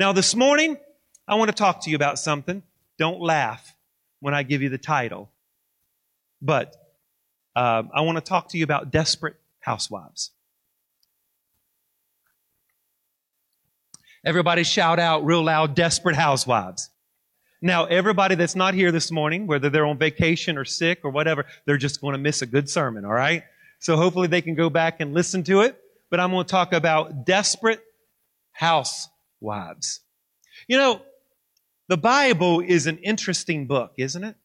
Now, this morning, I want to talk to you about something. Don't laugh when I give you the title. But uh, I want to talk to you about desperate housewives. Everybody shout out real loud, desperate housewives. Now, everybody that's not here this morning, whether they're on vacation or sick or whatever, they're just going to miss a good sermon, all right? So hopefully they can go back and listen to it. But I'm going to talk about desperate housewives. You know, the Bible is an interesting book, isn't it?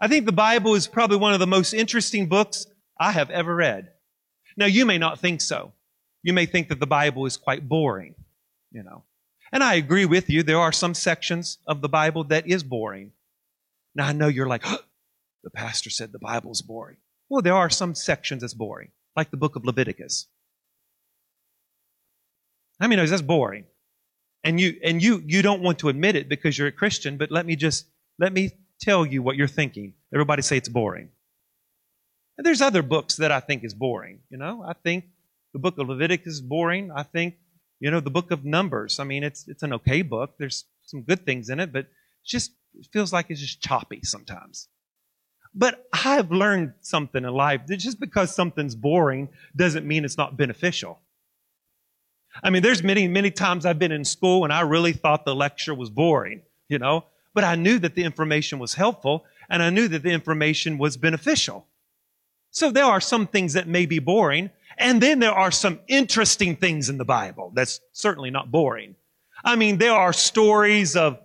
I think the Bible is probably one of the most interesting books I have ever read. Now, you may not think so. You may think that the Bible is quite boring, you know. And I agree with you. There are some sections of the Bible that is boring. Now, I know you're like, oh, the pastor said the Bible is boring. Well, there are some sections that's boring, like the book of Leviticus. I mean, that's boring. And you, and you, you don't want to admit it because you're a Christian, but let me just, let me tell you what you're thinking. Everybody say it's boring. And there's other books that I think is boring. You know, I think the book of Leviticus is boring. I think, you know, the book of Numbers. I mean, it's it's an okay book. There's some good things in it, but it just it feels like it's just choppy sometimes. But I've learned something in life that just because something's boring doesn't mean it's not beneficial. I mean, there's many, many times I've been in school and I really thought the lecture was boring, you know, but I knew that the information was helpful and I knew that the information was beneficial. So there are some things that may be boring, and then there are some interesting things in the Bible that's certainly not boring. I mean, there are stories of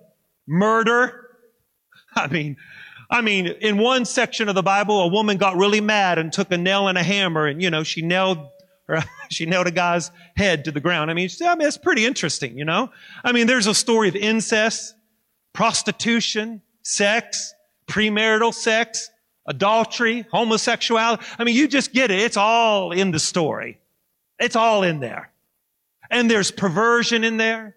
murder. I mean, I mean, in one section of the Bible, a woman got really mad and took a nail and a hammer and, you know, she nailed she nailed a guy's head to the ground. I mean, I mean, it's pretty interesting, you know? I mean, there's a story of incest, prostitution, sex, premarital sex, adultery, homosexuality. I mean, you just get it. It's all in the story. It's all in there. And there's perversion in there.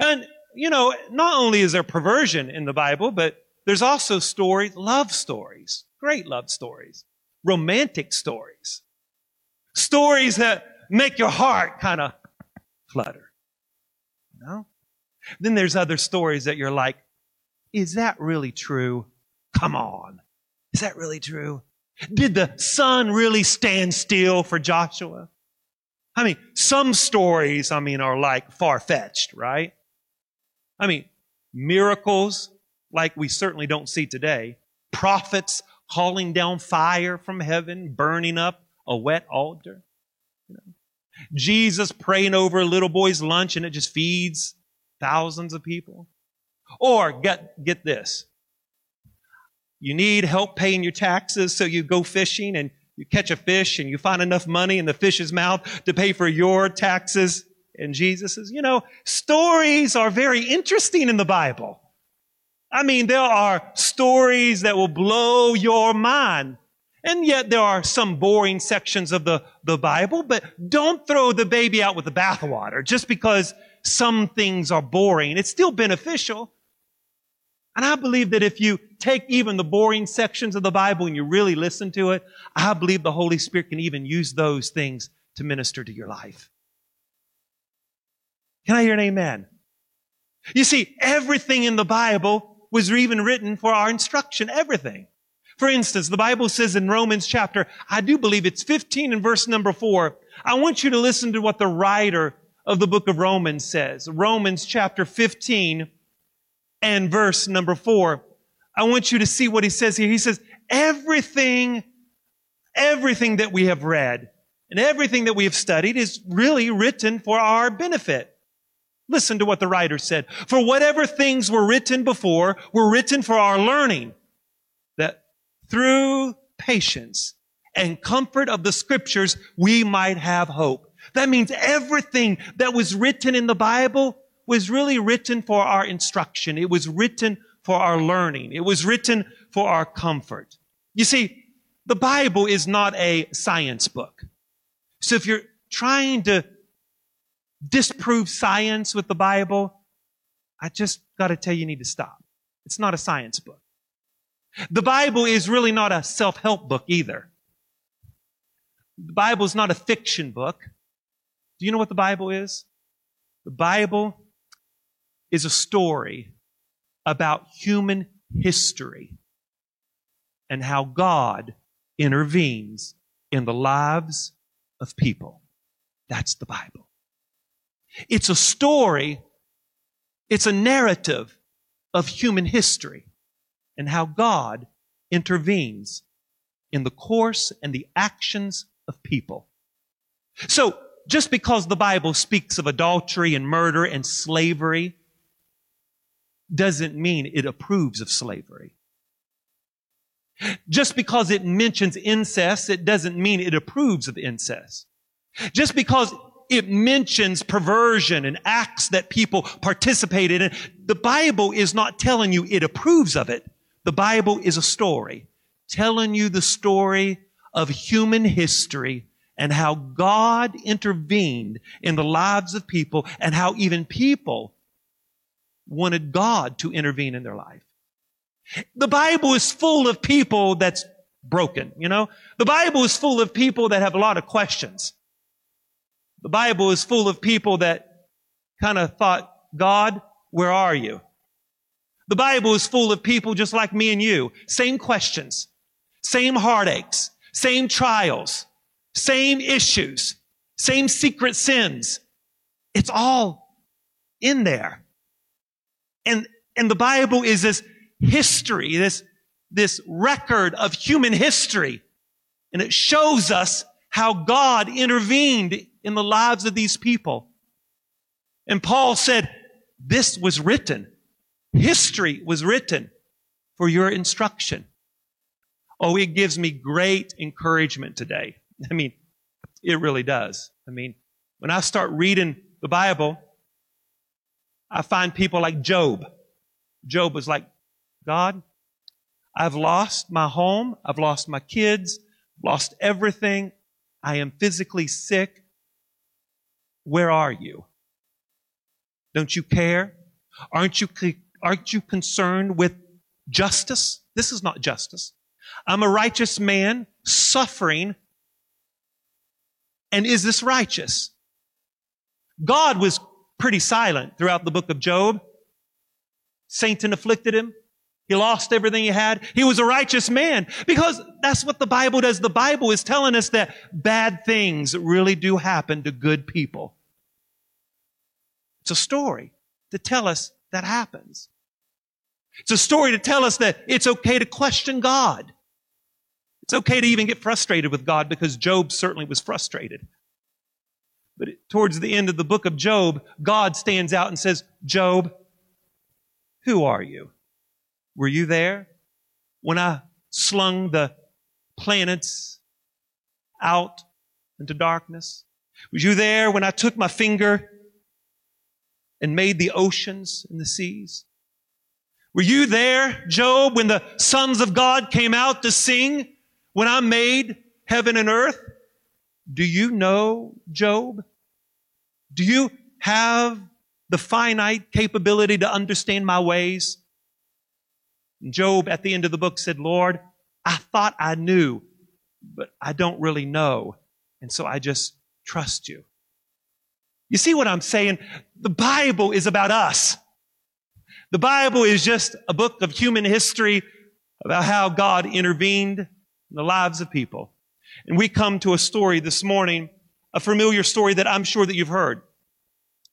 And, you know, not only is there perversion in the Bible, but there's also stories, love stories, great love stories, romantic stories, stories that make your heart kind of flutter. You know? Then there's other stories that you're like, is that really true? Come on. Is that really true? Did the sun really stand still for Joshua? I mean, some stories, I mean, are like far fetched, right? I mean, miracles like we certainly don't see today. Prophets hauling down fire from heaven, burning up a wet altar. You know? Jesus praying over a little boy's lunch and it just feeds thousands of people. Or get, get this. You need help paying your taxes, so you go fishing and you catch a fish and you find enough money in the fish's mouth to pay for your taxes. And Jesus says, you know, stories are very interesting in the Bible. I mean, there are stories that will blow your mind. And yet there are some boring sections of the, the Bible, but don't throw the baby out with the bathwater just because some things are boring. It's still beneficial. And I believe that if you take even the boring sections of the Bible and you really listen to it, I believe the Holy Spirit can even use those things to minister to your life. Can I hear an amen? You see, everything in the Bible was even written for our instruction. Everything. For instance, the Bible says in Romans chapter, I do believe it's 15 and verse number 4. I want you to listen to what the writer of the book of Romans says. Romans chapter 15 and verse number 4. I want you to see what he says here. He says, everything, everything that we have read and everything that we have studied is really written for our benefit. Listen to what the writer said. For whatever things were written before were written for our learning through patience and comfort of the scriptures, we might have hope. That means everything that was written in the Bible was really written for our instruction. It was written for our learning. It was written for our comfort. You see, the Bible is not a science book. So if you're trying to disprove science with the Bible, I just got to tell you, you need to stop. It's not a science book. The Bible is really not a self-help book either. The Bible is not a fiction book. Do you know what the Bible is? The Bible is a story about human history and how God intervenes in the lives of people. That's the Bible. It's a story, it's a narrative of human history and how God intervenes in the course and the actions of people. So, just because the Bible speaks of adultery and murder and slavery doesn't mean it approves of slavery. Just because it mentions incest, it doesn't mean it approves of incest. Just because it mentions perversion and acts that people participate in, the Bible is not telling you it approves of it. The Bible is a story telling you the story of human history and how God intervened in the lives of people and how even people wanted God to intervene in their life. The Bible is full of people that's broken, you know? The Bible is full of people that have a lot of questions. The Bible is full of people that kind of thought, God, where are you? The Bible is full of people just like me and you. Same questions, same heartaches, same trials, same issues, same secret sins. It's all in there. And, and the Bible is this history, this, this record of human history. And it shows us how God intervened in the lives of these people. And Paul said, this was written. History was written for your instruction. Oh, it gives me great encouragement today. I mean, it really does. I mean, when I start reading the Bible, I find people like Job. Job was like, God, I've lost my home. I've lost my kids, lost everything. I am physically sick. Where are you? Don't you care? Aren't you, aren't you concerned with justice? This is not justice. I'm a righteous man suffering. And is this righteous? God was pretty silent throughout the book of Job. Satan afflicted him. He lost everything he had. He was a righteous man because that's what the Bible does. The Bible is telling us that bad things really do happen to good people. It's a story to tell us that happens. It's a story to tell us that it's okay to question God. It's okay to even get frustrated with God because Job certainly was frustrated. But towards the end of the book of Job, God stands out and says, Job, who are you? Were you there when I slung the planets out into darkness? Was you there when I took my finger and made the oceans and the seas? Were you there, Job, when the sons of God came out to sing when I made heaven and earth? Do you know Job? Do you have the finite capability to understand my ways? Job at the end of the book said, Lord, I thought I knew, but I don't really know. And so I just trust you. You see what I'm saying? The Bible is about us. The Bible is just a book of human history about how God intervened in the lives of people. And we come to a story this morning, a familiar story that I'm sure that you've heard.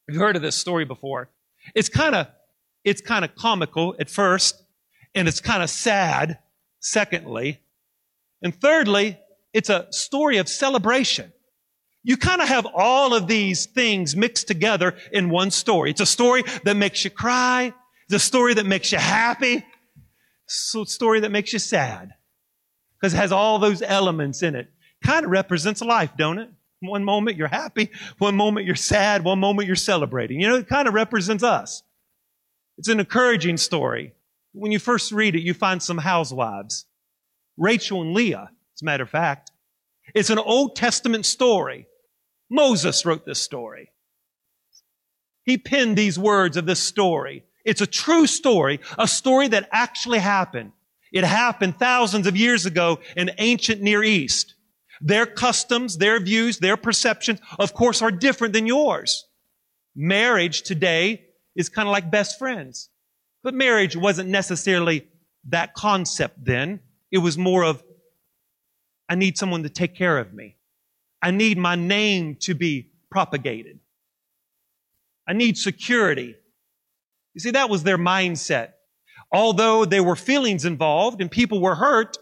You've heard of this story before. It's kind of, it's kind of comical at first and it's kind of sad, secondly. And thirdly, it's a story of celebration. You kind of have all of these things mixed together in one story. It's a story that makes you cry. A story that makes you happy. A story that makes you sad. Because it has all those elements in it. Kind of represents life, don't it? One moment you're happy, one moment you're sad, one moment you're celebrating. You know, it kind of represents us. It's an encouraging story. When you first read it, you find some housewives. Rachel and Leah, as a matter of fact. It's an Old Testament story. Moses wrote this story. He penned these words of this story. It's a true story, a story that actually happened. It happened thousands of years ago in ancient Near East. Their customs, their views, their perceptions, of course, are different than yours. Marriage today is kind of like best friends. But marriage wasn't necessarily that concept then. It was more of, I need someone to take care of me. I need my name to be propagated. I need security. You see, that was their mindset. Although there were feelings involved and people were hurt,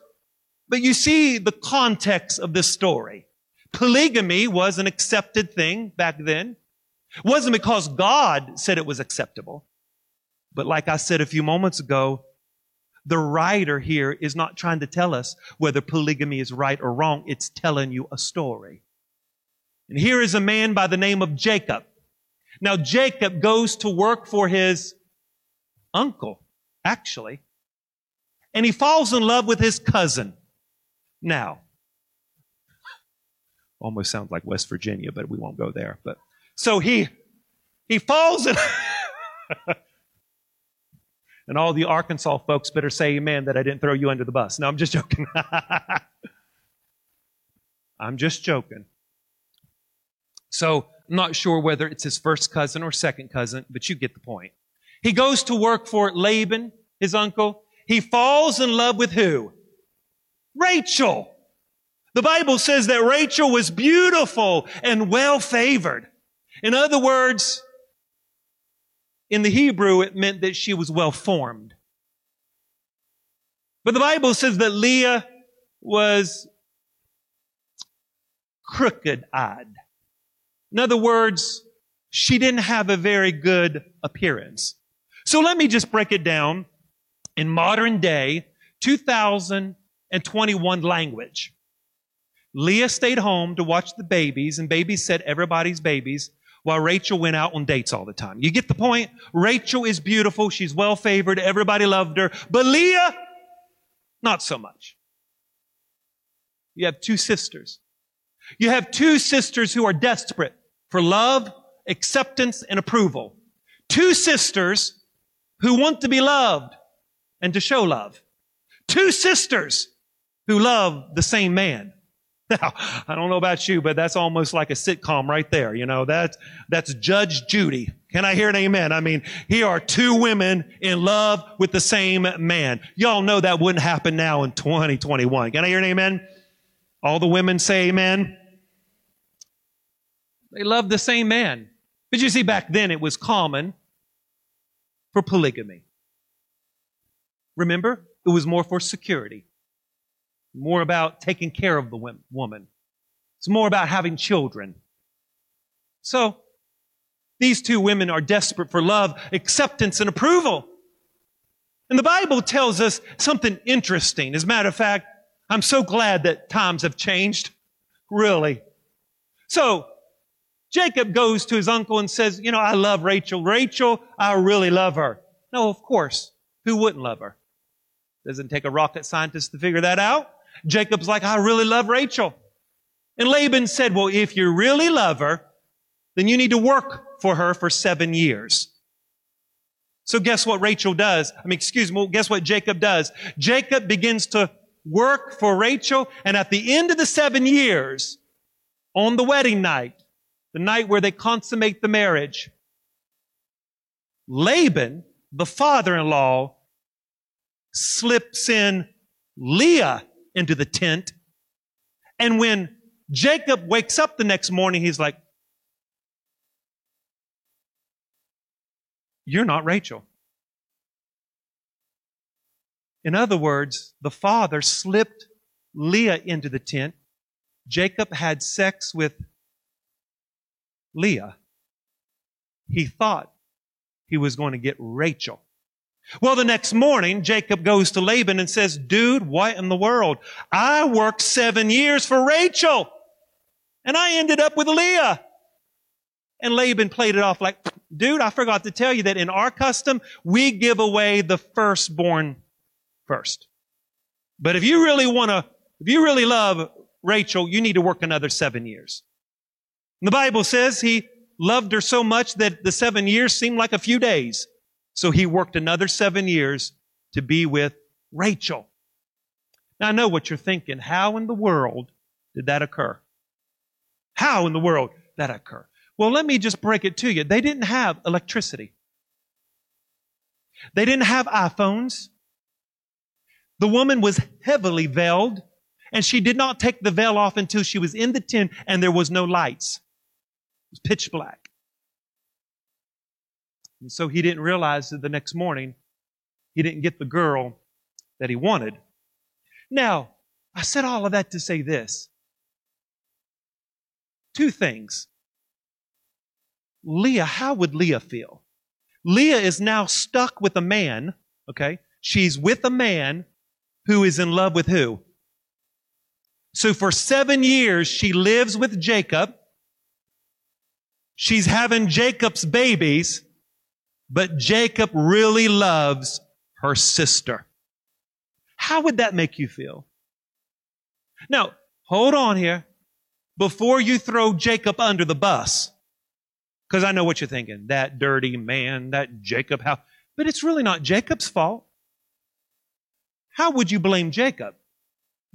but you see the context of this story. Polygamy was an accepted thing back then. It wasn't because God said it was acceptable. But like I said a few moments ago, the writer here is not trying to tell us whether polygamy is right or wrong. It's telling you a story. And here is a man by the name of Jacob. Now, Jacob goes to work for his uncle, actually, and he falls in love with his cousin. Now, almost sounds like West Virginia, but we won't go there. But so he he falls in And all the Arkansas folks better say amen that I didn't throw you under the bus. No, I'm just joking. I'm just joking. So, I'm not sure whether it's his first cousin or second cousin, but you get the point. He goes to work for Laban, his uncle. He falls in love with who? Rachel. The Bible says that Rachel was beautiful and well favored. In other words, in the Hebrew, it meant that she was well formed. But the Bible says that Leah was crooked eyed. In other words, she didn't have a very good appearance. So let me just break it down in modern day 2021 language. Leah stayed home to watch the babies and babysat everybody's babies while Rachel went out on dates all the time. You get the point? Rachel is beautiful. She's well favored. Everybody loved her. But Leah, not so much. You have two sisters. You have two sisters who are desperate for love, acceptance, and approval. Two sisters who want to be loved and to show love. Two sisters who love the same man. Now, I don't know about you, but that's almost like a sitcom right there. You know, that's, that's Judge Judy. Can I hear an amen? I mean, here are two women in love with the same man. Y'all know that wouldn't happen now in 2021. Can I hear an amen? All the women say amen. They love the same man. But you see, back then it was common for polygamy. Remember? It was more for security more about taking care of the woman. It's more about having children. So, these two women are desperate for love, acceptance, and approval. And the Bible tells us something interesting. As a matter of fact, I'm so glad that times have changed. Really. So, Jacob goes to his uncle and says, You know, I love Rachel. Rachel, I really love her. No, of course. Who wouldn't love her? Doesn't take a rocket scientist to figure that out. Jacob's like, I really love Rachel. And Laban said, well, if you really love her, then you need to work for her for seven years. So guess what Rachel does? I mean, excuse me, well, guess what Jacob does? Jacob begins to work for Rachel, and at the end of the seven years, on the wedding night, the night where they consummate the marriage, Laban, the father-in-law, slips in Leah into the tent. And when Jacob wakes up the next morning, he's like, You're not Rachel. In other words, the father slipped Leah into the tent. Jacob had sex with Leah. He thought he was going to get Rachel. Well, the next morning, Jacob goes to Laban and says, dude, what in the world? I worked seven years for Rachel and I ended up with Leah. And Laban played it off like, dude, I forgot to tell you that in our custom, we give away the firstborn first. But if you really want to, if you really love Rachel, you need to work another seven years. The Bible says he loved her so much that the seven years seemed like a few days. So he worked another seven years to be with Rachel. Now I know what you're thinking. How in the world did that occur? How in the world did that occur? Well, let me just break it to you. They didn't have electricity. They didn't have iPhones. The woman was heavily veiled and she did not take the veil off until she was in the tent and there was no lights. Was pitch black. And so he didn't realize that the next morning he didn't get the girl that he wanted. Now, I said all of that to say this. Two things. Leah, how would Leah feel? Leah is now stuck with a man, okay? She's with a man who is in love with who? So for seven years, she lives with Jacob. She's having Jacob's babies, but Jacob really loves her sister. How would that make you feel? Now, hold on here. Before you throw Jacob under the bus, because I know what you're thinking. That dirty man, that Jacob, how, but it's really not Jacob's fault. How would you blame Jacob?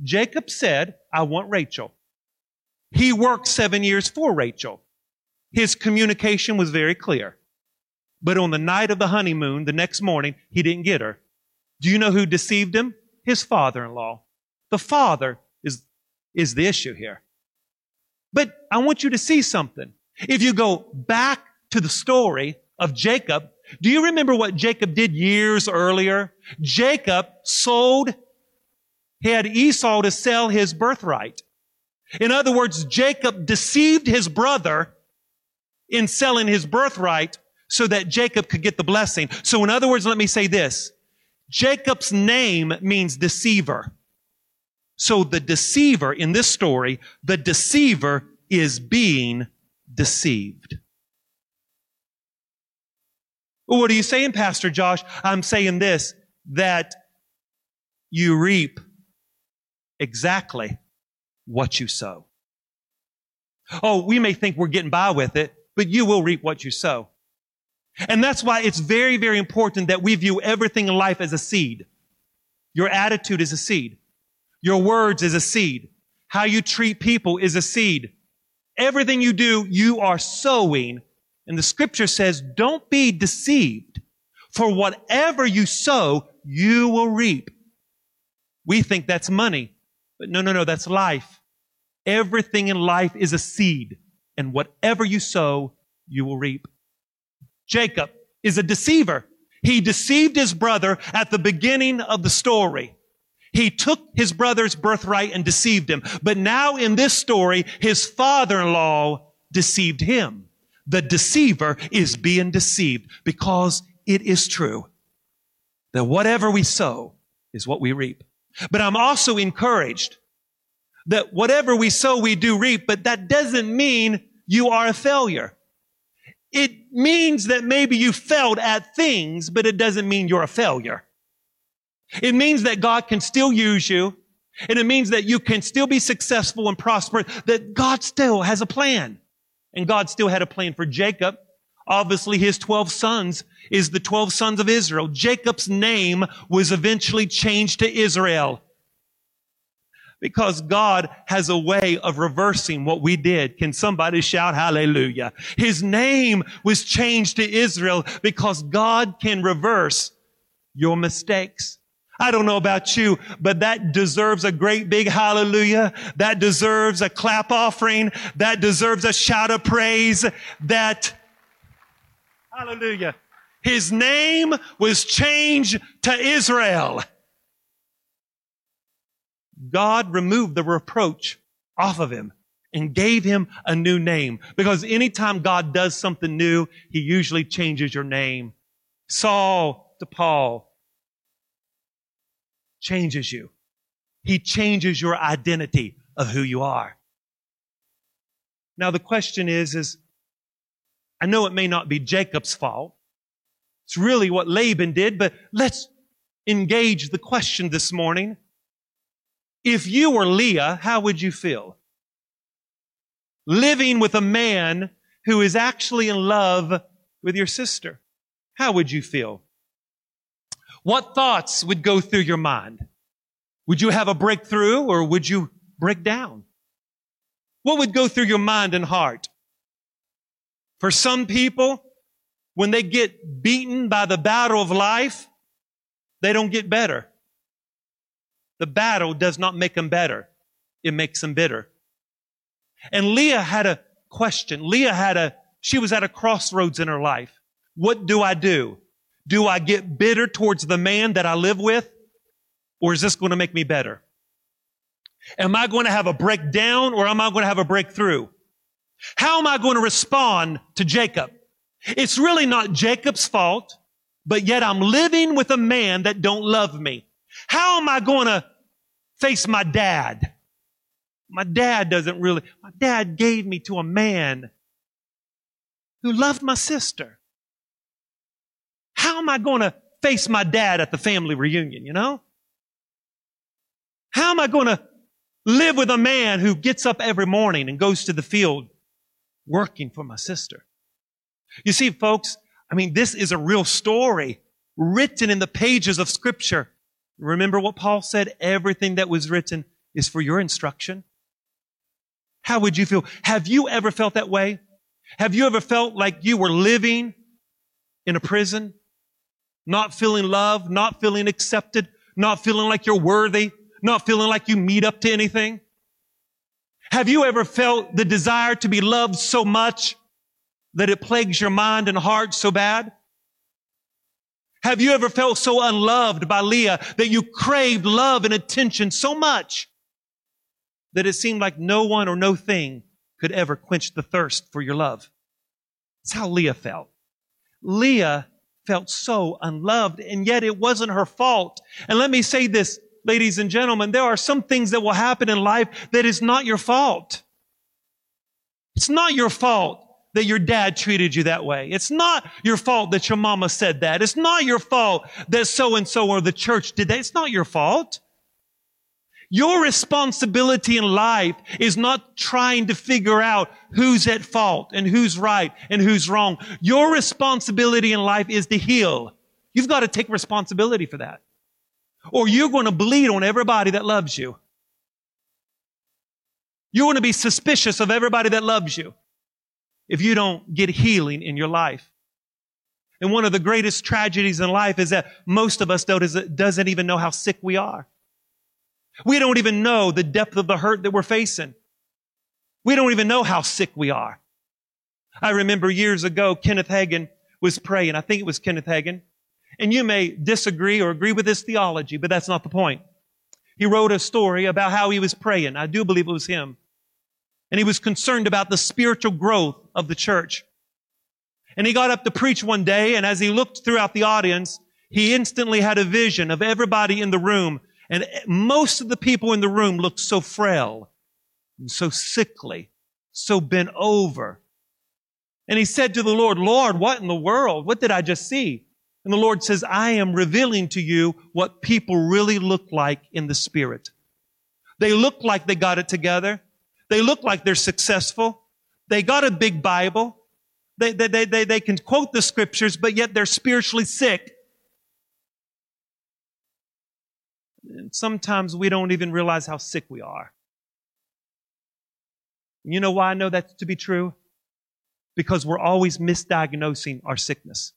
Jacob said, I want Rachel. He worked seven years for Rachel. His communication was very clear. But on the night of the honeymoon, the next morning, he didn't get her. Do you know who deceived him? His father-in-law. The father is, is the issue here. But I want you to see something. If you go back to the story of Jacob, do you remember what Jacob did years earlier? Jacob sold, he had Esau to sell his birthright. In other words, Jacob deceived his brother in selling his birthright so that Jacob could get the blessing. So in other words, let me say this. Jacob's name means deceiver. So the deceiver in this story, the deceiver is being deceived. What are you saying, Pastor Josh? I'm saying this, that you reap exactly what you sow. Oh, we may think we're getting by with it, but you will reap what you sow. And that's why it's very, very important that we view everything in life as a seed. Your attitude is a seed. Your words is a seed. How you treat people is a seed. Everything you do, you are sowing. And the scripture says, don't be deceived. For whatever you sow, you will reap. We think that's money. But no, no, no, that's life. Everything in life is a seed. And whatever you sow, you will reap. Jacob is a deceiver. He deceived his brother at the beginning of the story. He took his brother's birthright and deceived him. But now in this story, his father-in-law deceived him. The deceiver is being deceived because it is true that whatever we sow is what we reap. But I'm also encouraged that whatever we sow, we do reap, but that doesn't mean you are a failure. It means that maybe you failed at things, but it doesn't mean you're a failure. It means that God can still use you. And it means that you can still be successful and prosper, that God still has a plan. And God still had a plan for Jacob. Obviously, his 12 sons is the 12 sons of Israel. Jacob's name was eventually changed to Israel because God has a way of reversing what we did. Can somebody shout hallelujah? His name was changed to Israel because God can reverse your mistakes. I don't know about you, but that deserves a great big hallelujah. That deserves a clap offering. That deserves a shout of praise. That, hallelujah. His name was changed to Israel. God removed the reproach off of him and gave him a new name. Because anytime God does something new, he usually changes your name. Saul to Paul changes you. He changes your identity of who you are. Now the question is, is I know it may not be Jacob's fault. It's really what Laban did, but let's engage the question this morning. If you were Leah, how would you feel? Living with a man who is actually in love with your sister. How would you feel? What thoughts would go through your mind? Would you have a breakthrough or would you break down? What would go through your mind and heart? For some people, when they get beaten by the battle of life, they don't get better. The battle does not make them better. It makes them bitter. And Leah had a question. Leah had a, she was at a crossroads in her life. What do I do? Do I get bitter towards the man that I live with? Or is this going to make me better? Am I going to have a breakdown or am I going to have a breakthrough? How am I going to respond to Jacob? It's really not Jacob's fault, but yet I'm living with a man that don't love me. How am I going to face my dad? My dad doesn't really, my dad gave me to a man who loved my sister. How am I going to face my dad at the family reunion, you know? How am I going to live with a man who gets up every morning and goes to the field working for my sister? You see, folks, I mean, this is a real story written in the pages of scripture. Remember what Paul said? Everything that was written is for your instruction. How would you feel? Have you ever felt that way? Have you ever felt like you were living in a prison? Not feeling loved, not feeling accepted, not feeling like you're worthy, not feeling like you meet up to anything? Have you ever felt the desire to be loved so much that it plagues your mind and heart so bad? Have you ever felt so unloved by Leah that you craved love and attention so much that it seemed like no one or no thing could ever quench the thirst for your love? That's how Leah felt. Leah felt so unloved, and yet it wasn't her fault. And let me say this, ladies and gentlemen, there are some things that will happen in life that is not your fault. It's not your fault that your dad treated you that way. It's not your fault that your mama said that. It's not your fault that so and so or the church did that. It's not your fault. Your responsibility in life is not trying to figure out who's at fault and who's right and who's wrong. Your responsibility in life is to heal. You've got to take responsibility for that. Or you're going to bleed on everybody that loves you. You're going to be suspicious of everybody that loves you if you don't get healing in your life. And one of the greatest tragedies in life is that most of us don't, doesn't even know how sick we are. We don't even know the depth of the hurt that we're facing. We don't even know how sick we are. I remember years ago, Kenneth Hagin was praying. I think it was Kenneth Hagin. And you may disagree or agree with his theology, but that's not the point. He wrote a story about how he was praying. I do believe it was him and he was concerned about the spiritual growth of the church. And he got up to preach one day, and as he looked throughout the audience, he instantly had a vision of everybody in the room, and most of the people in the room looked so frail, and so sickly, so bent over. And he said to the Lord, Lord, what in the world? What did I just see? And the Lord says, I am revealing to you what people really look like in the spirit. They look like they got it together. They look like they're successful. They got a big Bible. They, they, they, they, they can quote the scriptures, but yet they're spiritually sick. Sometimes we don't even realize how sick we are. You know why I know that to be true? Because we're always misdiagnosing our sickness.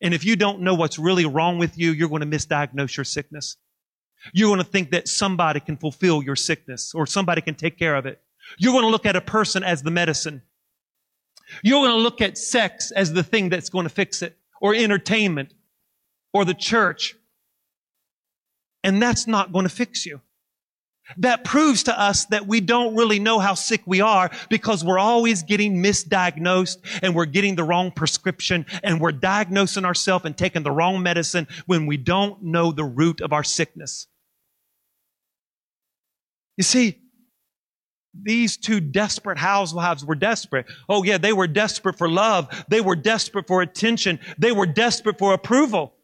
And if you don't know what's really wrong with you, you're going to misdiagnose your sickness. You're going to think that somebody can fulfill your sickness or somebody can take care of it. You're going to look at a person as the medicine. You're going to look at sex as the thing that's going to fix it or entertainment or the church. And that's not going to fix you. That proves to us that we don't really know how sick we are because we're always getting misdiagnosed and we're getting the wrong prescription and we're diagnosing ourselves and taking the wrong medicine when we don't know the root of our sickness. You see, these two desperate housewives were desperate. Oh yeah, they were desperate for love. They were desperate for attention. They were desperate for approval.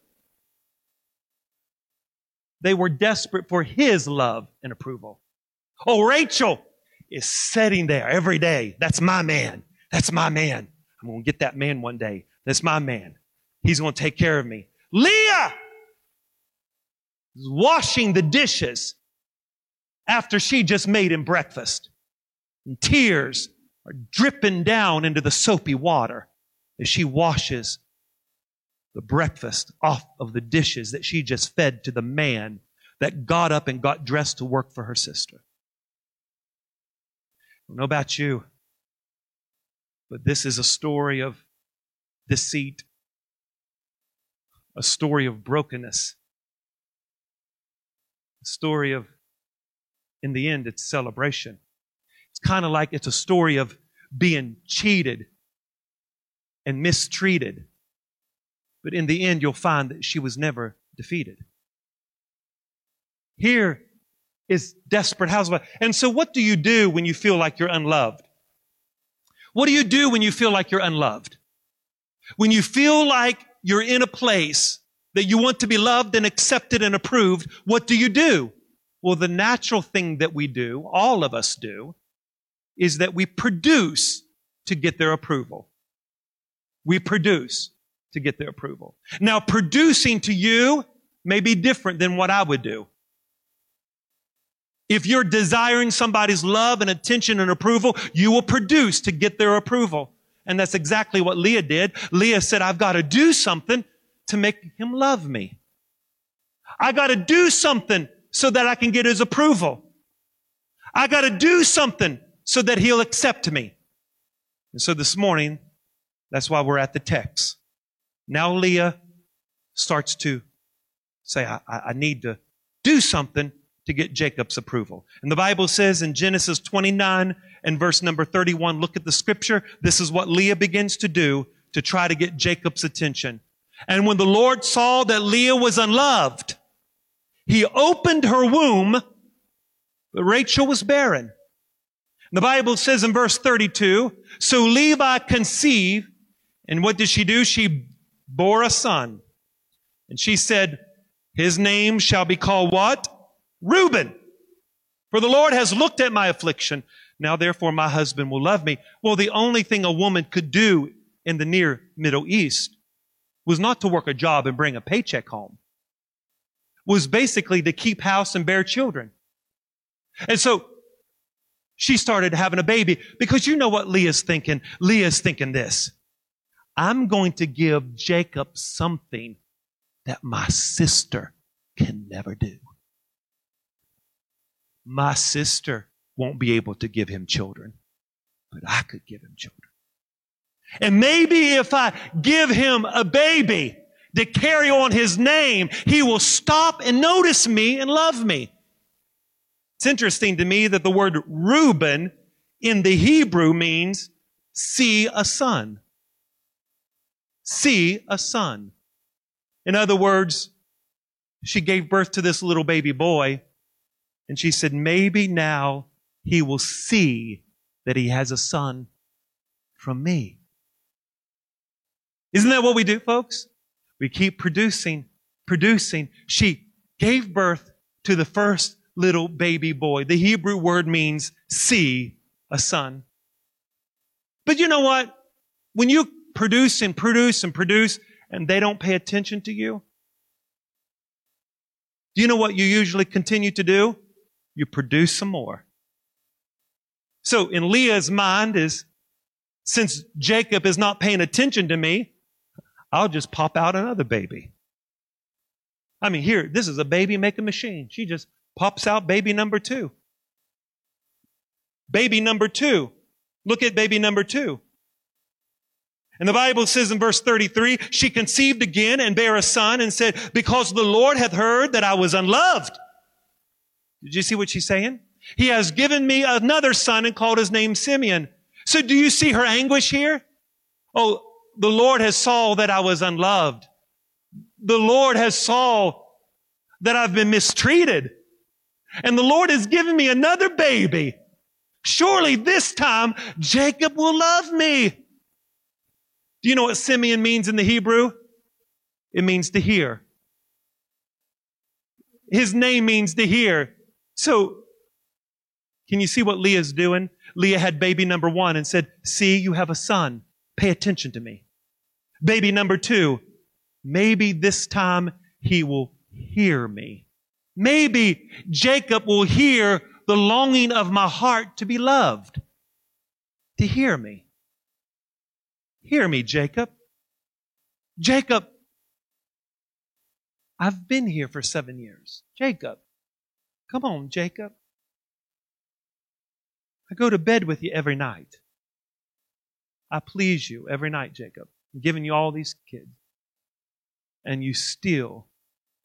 They were desperate for his love and approval. Oh, Rachel is sitting there every day. That's my man. That's my man. I'm going to get that man one day. That's my man. He's going to take care of me. Leah is washing the dishes after she just made him breakfast. And tears are dripping down into the soapy water. as she washes the breakfast off of the dishes that she just fed to the man that got up and got dressed to work for her sister. I don't know about you, but this is a story of deceit, a story of brokenness, a story of, in the end, it's celebration. It's kind of like it's a story of being cheated and mistreated. But in the end, you'll find that she was never defeated. Here is desperate housewife. And so what do you do when you feel like you're unloved? What do you do when you feel like you're unloved? When you feel like you're in a place that you want to be loved and accepted and approved, what do you do? Well, the natural thing that we do, all of us do, is that we produce to get their approval. We produce to get their approval. Now, producing to you may be different than what I would do. If you're desiring somebody's love and attention and approval, you will produce to get their approval. And that's exactly what Leah did. Leah said, I've got to do something to make him love me. I got to do something so that I can get his approval. I got to do something so that he'll accept me. And so this morning, that's why we're at the text. Now Leah starts to say, I, I need to do something to get Jacob's approval. And the Bible says in Genesis 29 and verse number 31, look at the scripture. This is what Leah begins to do to try to get Jacob's attention. And when the Lord saw that Leah was unloved, he opened her womb, but Rachel was barren. The Bible says in verse 32, so Levi conceived, and what did she do? She bore a son. And she said, his name shall be called what? Reuben. For the Lord has looked at my affliction. Now therefore my husband will love me. Well, the only thing a woman could do in the near Middle East was not to work a job and bring a paycheck home. Was basically to keep house and bear children. And so she started having a baby because you know what Leah's thinking? Leah's thinking this. I'm going to give Jacob something that my sister can never do my sister won't be able to give him children, but I could give him children. And maybe if I give him a baby to carry on his name, he will stop and notice me and love me. It's interesting to me that the word Reuben in the Hebrew means see a son. See a son. In other words, she gave birth to this little baby boy and she said, maybe now he will see that he has a son from me. Isn't that what we do, folks? We keep producing, producing. She gave birth to the first little baby boy. The Hebrew word means see a son. But you know what? When you produce and produce and produce and they don't pay attention to you, do you know what you usually continue to do? you produce some more. So in Leah's mind is, since Jacob is not paying attention to me, I'll just pop out another baby. I mean, here, this is a baby making machine. She just pops out baby number two. Baby number two. Look at baby number two. And the Bible says in verse 33, she conceived again and bare a son and said, because the Lord hath heard that I was unloved did you see what she's saying? He has given me another son and called his name Simeon. So do you see her anguish here? Oh, the Lord has saw that I was unloved. The Lord has saw that I've been mistreated. And the Lord has given me another baby. Surely this time Jacob will love me. Do you know what Simeon means in the Hebrew? It means to hear. His name means to hear. So, can you see what Leah's doing? Leah had baby number one and said, see, you have a son. Pay attention to me. Baby number two, maybe this time he will hear me. Maybe Jacob will hear the longing of my heart to be loved, to hear me. Hear me, Jacob. Jacob, I've been here for seven years. Jacob, come on, Jacob. I go to bed with you every night. I please you every night, Jacob. I'm giving you all these kids. And you still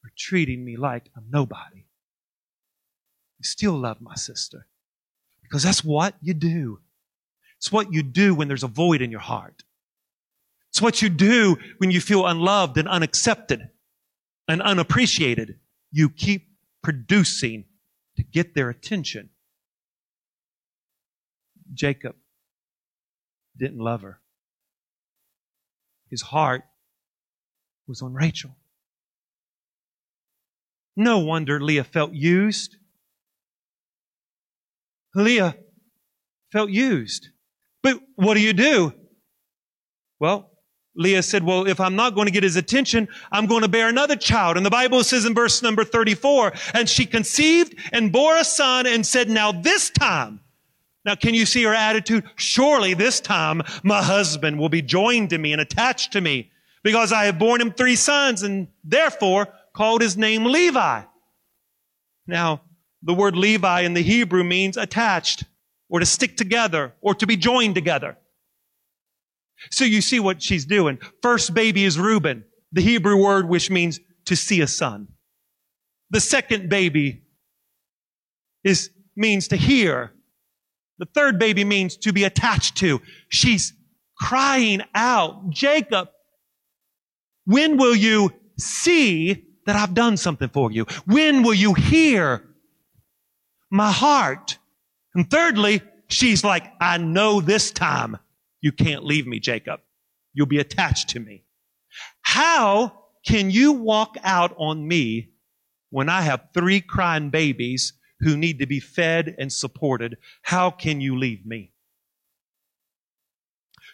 are treating me like I'm nobody. You still love my sister. Because that's what you do. It's what you do when there's a void in your heart. It's what you do when you feel unloved and unaccepted and unappreciated. You keep producing to get their attention. Jacob didn't love her. His heart was on Rachel. No wonder Leah felt used. Leah felt used. But what do you do? Well, Leah said, well, if I'm not going to get his attention, I'm going to bear another child. And the Bible says in verse number 34, and she conceived and bore a son and said, now this time, now can you see her attitude? Surely this time my husband will be joined to me and attached to me because I have borne him three sons and therefore called his name Levi. Now, the word Levi in the Hebrew means attached or to stick together or to be joined together. So you see what she's doing. First baby is Reuben, the Hebrew word which means to see a son. The second baby is, means to hear. The third baby means to be attached to. She's crying out, Jacob, when will you see that I've done something for you? When will you hear my heart? And thirdly, she's like, I know this time you can't leave me, Jacob. You'll be attached to me. How can you walk out on me when I have three crying babies who need to be fed and supported? How can you leave me?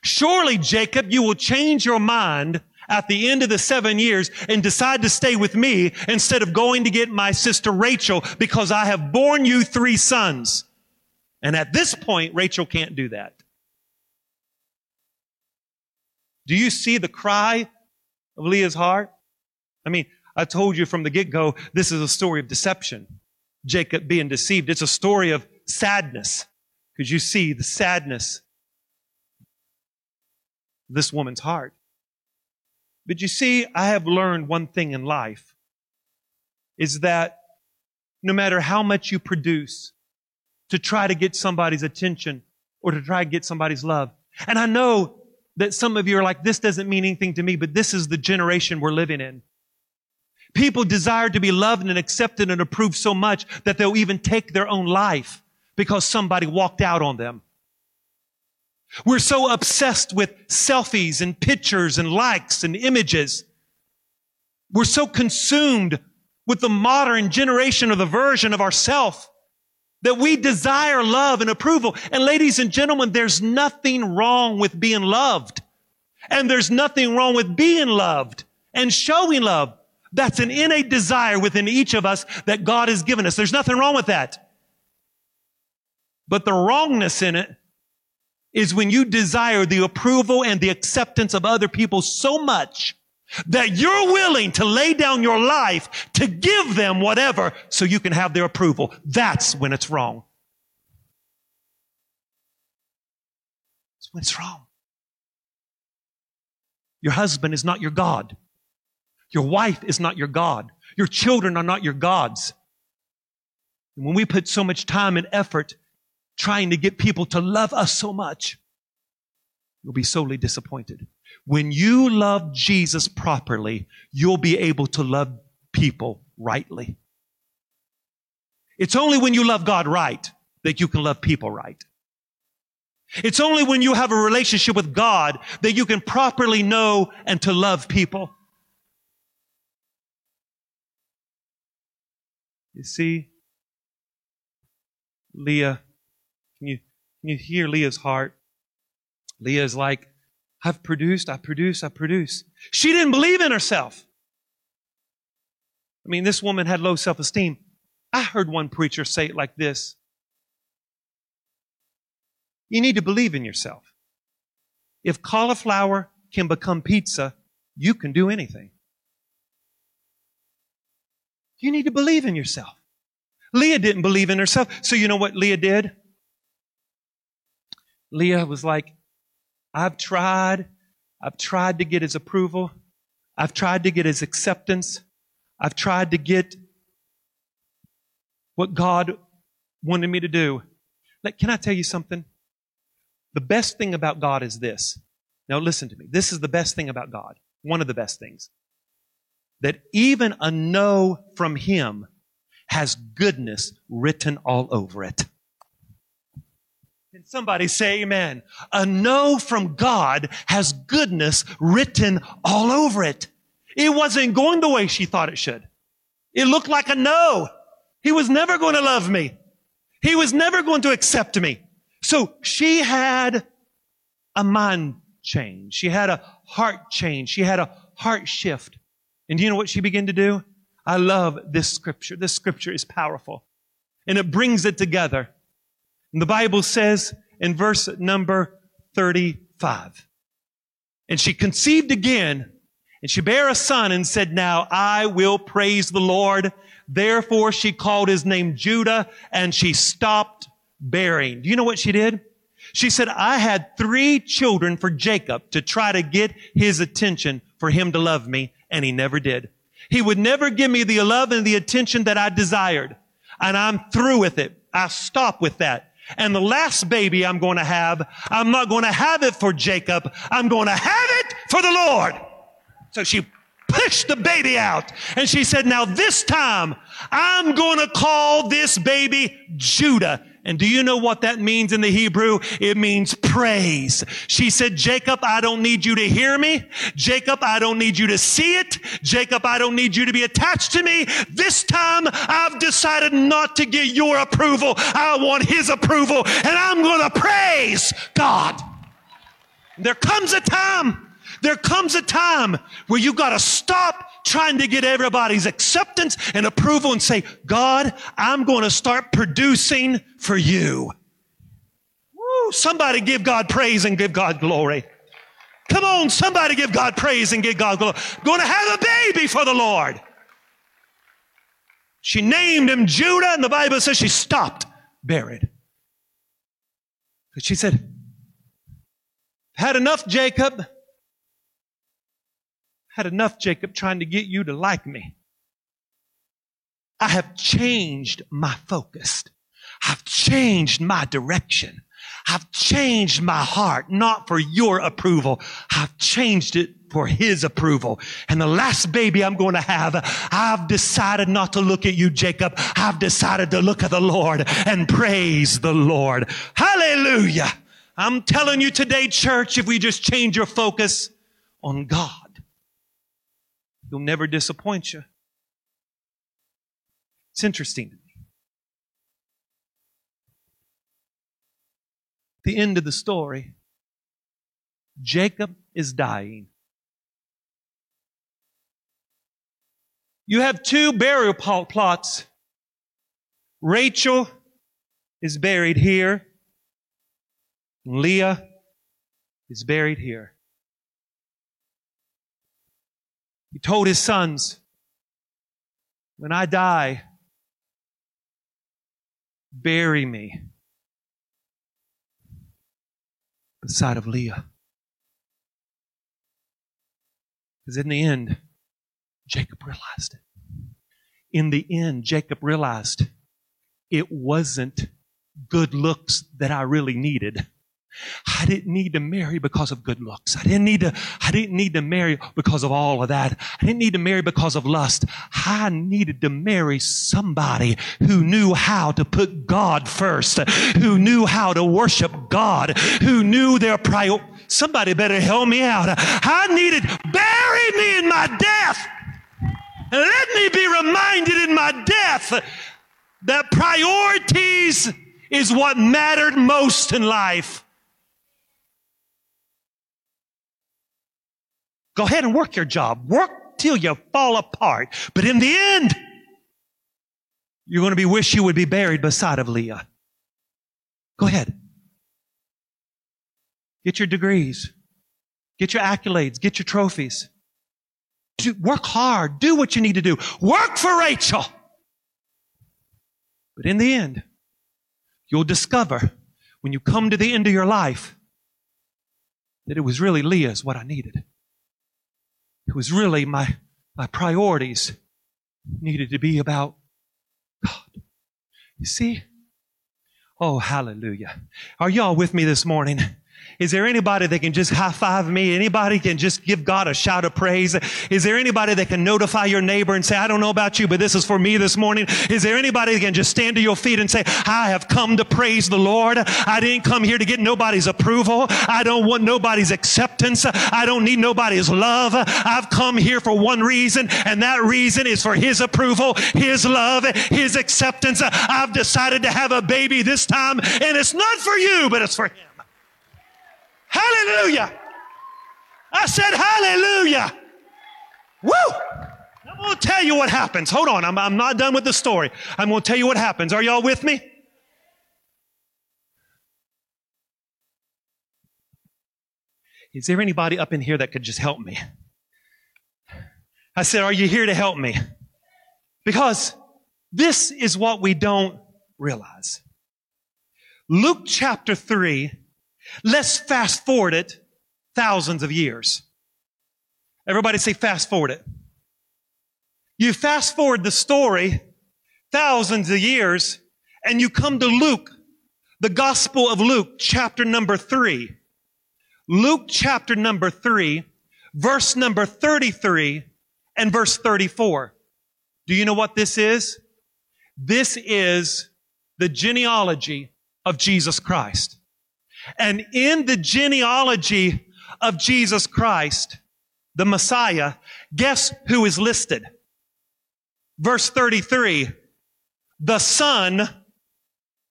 Surely, Jacob, you will change your mind at the end of the seven years and decide to stay with me instead of going to get my sister Rachel because I have borne you three sons. And at this point, Rachel can't do that. Do you see the cry of Leah's heart? I mean, I told you from the get-go, this is a story of deception. Jacob being deceived. It's a story of sadness because you see the sadness this woman's heart. But you see, I have learned one thing in life is that no matter how much you produce to try to get somebody's attention or to try to get somebody's love, and I know that some of you are like, this doesn't mean anything to me, but this is the generation we're living in. People desire to be loved and accepted and approved so much that they'll even take their own life because somebody walked out on them. We're so obsessed with selfies and pictures and likes and images. We're so consumed with the modern generation of the version of ourself that we desire love and approval. And ladies and gentlemen, there's nothing wrong with being loved. And there's nothing wrong with being loved and showing love. That's an innate desire within each of us that God has given us. There's nothing wrong with that. But the wrongness in it is when you desire the approval and the acceptance of other people so much that you're willing to lay down your life to give them whatever so you can have their approval. That's when it's wrong. That's when it's wrong. Your husband is not your God. Your wife is not your God. Your children are not your gods. And when we put so much time and effort trying to get people to love us so much, you'll be solely disappointed. When you love Jesus properly, you'll be able to love people rightly. It's only when you love God right that you can love people right. It's only when you have a relationship with God that you can properly know and to love people. You see, Leah, can you, can you hear Leah's heart? Leah is like, I've produced, I produce, I produce. She didn't believe in herself. I mean, this woman had low self esteem. I heard one preacher say it like this You need to believe in yourself. If cauliflower can become pizza, you can do anything. You need to believe in yourself. Leah didn't believe in herself. So you know what Leah did? Leah was like, I've tried. I've tried to get his approval. I've tried to get his acceptance. I've tried to get what God wanted me to do. Like, can I tell you something? The best thing about God is this. Now listen to me. This is the best thing about God. One of the best things. That even a no from Him has goodness written all over it. Can somebody say amen? A no from God has goodness written all over it. It wasn't going the way she thought it should. It looked like a no. He was never going to love me. He was never going to accept me. So she had a mind change. She had a heart change. She had a heart shift. And do you know what she began to do? I love this scripture. This scripture is powerful. And it brings it together. And the Bible says in verse number 35, and she conceived again, and she bare a son and said, now I will praise the Lord. Therefore she called his name Judah, and she stopped bearing. Do you know what she did? She said, I had three children for Jacob to try to get his attention for him to love me, and he never did. He would never give me the love and the attention that I desired. And I'm through with it. I stop with that. And the last baby I'm going to have, I'm not going to have it for Jacob. I'm going to have it for the Lord. So she pushed the baby out and she said, now this time I'm going to call this baby Judah. And do you know what that means in the Hebrew? It means praise. She said, Jacob, I don't need you to hear me. Jacob, I don't need you to see it. Jacob, I don't need you to be attached to me. This time I've decided not to get your approval. I want his approval and I'm going to praise God. There comes a time, there comes a time where you got to stop trying to get everybody's acceptance and approval and say, God, I'm going to start producing for you. Woo, somebody give God praise and give God glory. Come on, somebody give God praise and give God glory. Going to have a baby for the Lord. She named him Judah, and the Bible says she stopped buried. But she said, Had enough, Jacob had enough, Jacob, trying to get you to like me. I have changed my focus. I've changed my direction. I've changed my heart, not for your approval. I've changed it for his approval. And the last baby I'm going to have, I've decided not to look at you, Jacob. I've decided to look at the Lord and praise the Lord. Hallelujah. I'm telling you today, church, if we just change your focus on God, He'll never disappoint you. It's interesting to me. The end of the story Jacob is dying. You have two burial plots. Rachel is buried here. Leah is buried here. He told his sons, when I die, bury me beside of Leah. Because in the end, Jacob realized it. In the end, Jacob realized it wasn't good looks that I really needed. I didn't need to marry because of good looks. I didn't need to, I didn't need to marry because of all of that. I didn't need to marry because of lust. I needed to marry somebody who knew how to put God first, who knew how to worship God, who knew their priority. Somebody better help me out. I needed, bury me in my death. And let me be reminded in my death that priorities is what mattered most in life. Go ahead and work your job. Work till you fall apart. But in the end, you're going to be wish you would be buried beside of Leah. Go ahead. Get your degrees. Get your accolades. Get your trophies. Do, work hard. Do what you need to do. Work for Rachel. But in the end, you'll discover when you come to the end of your life that it was really Leah's what I needed. It was really my, my priorities needed to be about God. You see? Oh, hallelujah. Are y'all with me this morning? Is there anybody that can just high five me? Anybody can just give God a shout of praise? Is there anybody that can notify your neighbor and say, I don't know about you, but this is for me this morning? Is there anybody that can just stand to your feet and say, I have come to praise the Lord. I didn't come here to get nobody's approval. I don't want nobody's acceptance. I don't need nobody's love. I've come here for one reason, and that reason is for His approval, His love, His acceptance. I've decided to have a baby this time, and it's not for you, but it's for Him. Hallelujah. I said, Hallelujah. Woo! I'm going to tell you what happens. Hold on. I'm, I'm not done with the story. I'm going to tell you what happens. Are y'all with me? Is there anybody up in here that could just help me? I said, Are you here to help me? Because this is what we don't realize. Luke chapter 3 Let's fast forward it thousands of years. Everybody say fast forward it. You fast forward the story thousands of years and you come to Luke, the Gospel of Luke, chapter number three. Luke chapter number three, verse number 33 and verse 34. Do you know what this is? This is the genealogy of Jesus Christ. And in the genealogy of Jesus Christ, the Messiah, guess who is listed? Verse 33, the son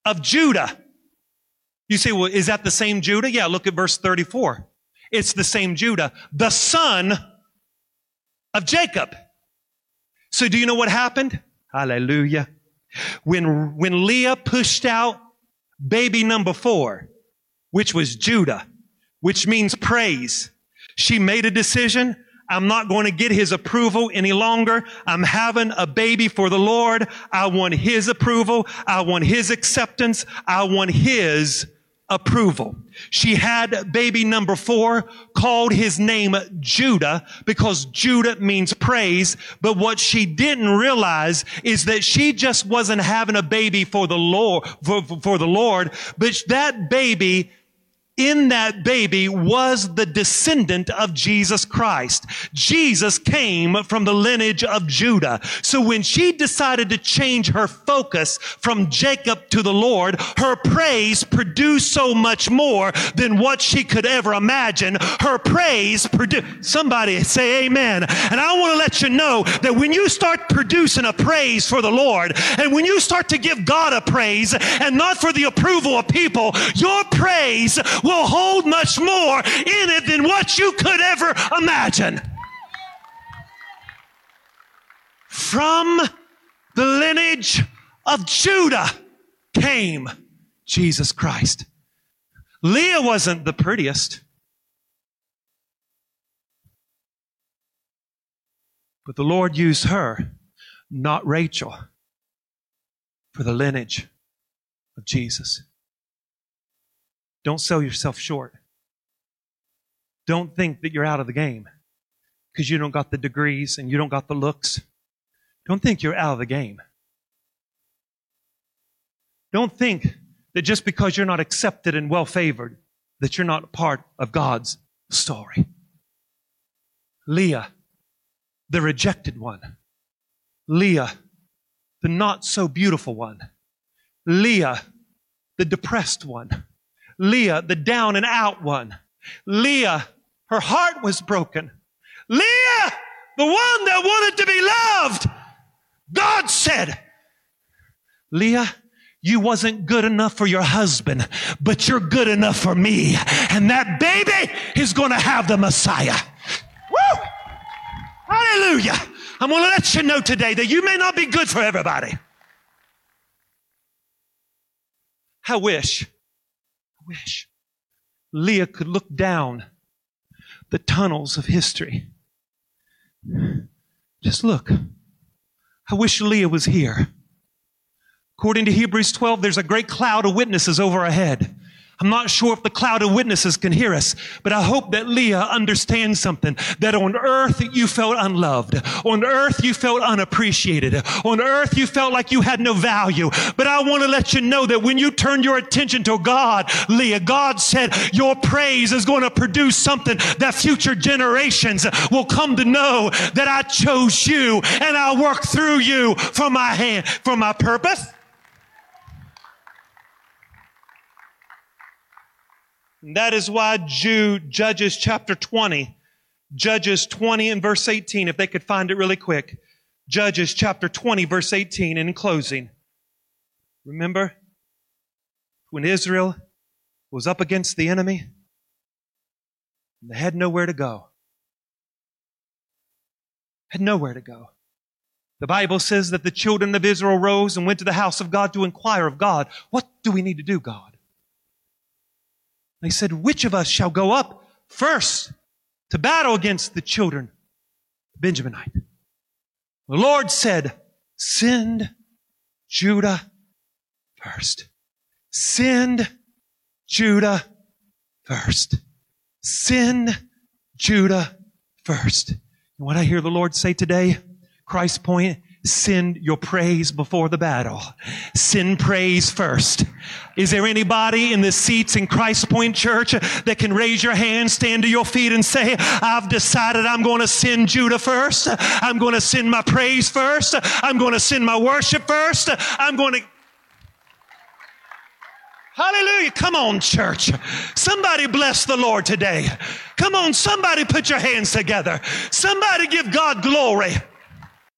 of Judah. You say, well, is that the same Judah? Yeah, look at verse 34. It's the same Judah, the son of Jacob. So do you know what happened? Hallelujah. When, when Leah pushed out baby number four, which was Judah, which means praise. She made a decision. I'm not going to get his approval any longer. I'm having a baby for the Lord. I want his approval. I want his acceptance. I want his approval. She had baby number four, called his name Judah because Judah means praise. But what she didn't realize is that she just wasn't having a baby for the Lord, for, for the Lord, but that baby in that baby was the descendant of Jesus Christ. Jesus came from the lineage of Judah. So when she decided to change her focus from Jacob to the Lord, her praise produced so much more than what she could ever imagine. Her praise produced, somebody say amen. And I want to let you know that when you start producing a praise for the Lord, and when you start to give God a praise and not for the approval of people, your praise will hold much more in it than what you could ever imagine. From the lineage of Judah came Jesus Christ. Leah wasn't the prettiest. But the Lord used her, not Rachel, for the lineage of Jesus. Don't sell yourself short. Don't think that you're out of the game because you don't got the degrees and you don't got the looks. Don't think you're out of the game. Don't think that just because you're not accepted and well favored, that you're not part of God's story. Leah, the rejected one. Leah, the not so beautiful one. Leah, the depressed one. Leah, the down and out one. Leah, her heart was broken. Leah, the one that wanted to be loved. God said, Leah, you wasn't good enough for your husband, but you're good enough for me. And that baby is going to have the Messiah. Woo! Hallelujah. I'm going to let you know today that you may not be good for everybody. I wish wish Leah could look down the tunnels of history. Just look. I wish Leah was here. According to Hebrews 12, there's a great cloud of witnesses over our head. I'm not sure if the cloud of witnesses can hear us, but I hope that Leah understands something. That on earth you felt unloved. On earth you felt unappreciated. On earth you felt like you had no value. But I want to let you know that when you turn your attention to God, Leah, God said your praise is going to produce something that future generations will come to know that I chose you and I work through you for my hand, for my purpose. And that is why Jude, Judges chapter 20, Judges 20 and verse 18, if they could find it really quick. Judges chapter 20, verse 18, and in closing. Remember when Israel was up against the enemy? They had nowhere to go. Had nowhere to go. The Bible says that the children of Israel rose and went to the house of God to inquire of God, what do we need to do, God? They said, Which of us shall go up first to battle against the children of Benjaminite? The Lord said, Send Judah first. Send Judah first. Send Judah first. And what I hear the Lord say today, Christ Point, Send your praise before the battle. Send praise first. Is there anybody in the seats in Christ Point Church that can raise your hand, stand to your feet and say, I've decided I'm going to send Judah first. I'm going to send my praise first. I'm going to send my worship first. I'm going to Hallelujah. Come on, church. Somebody bless the Lord today. Come on, somebody put your hands together. Somebody give God glory.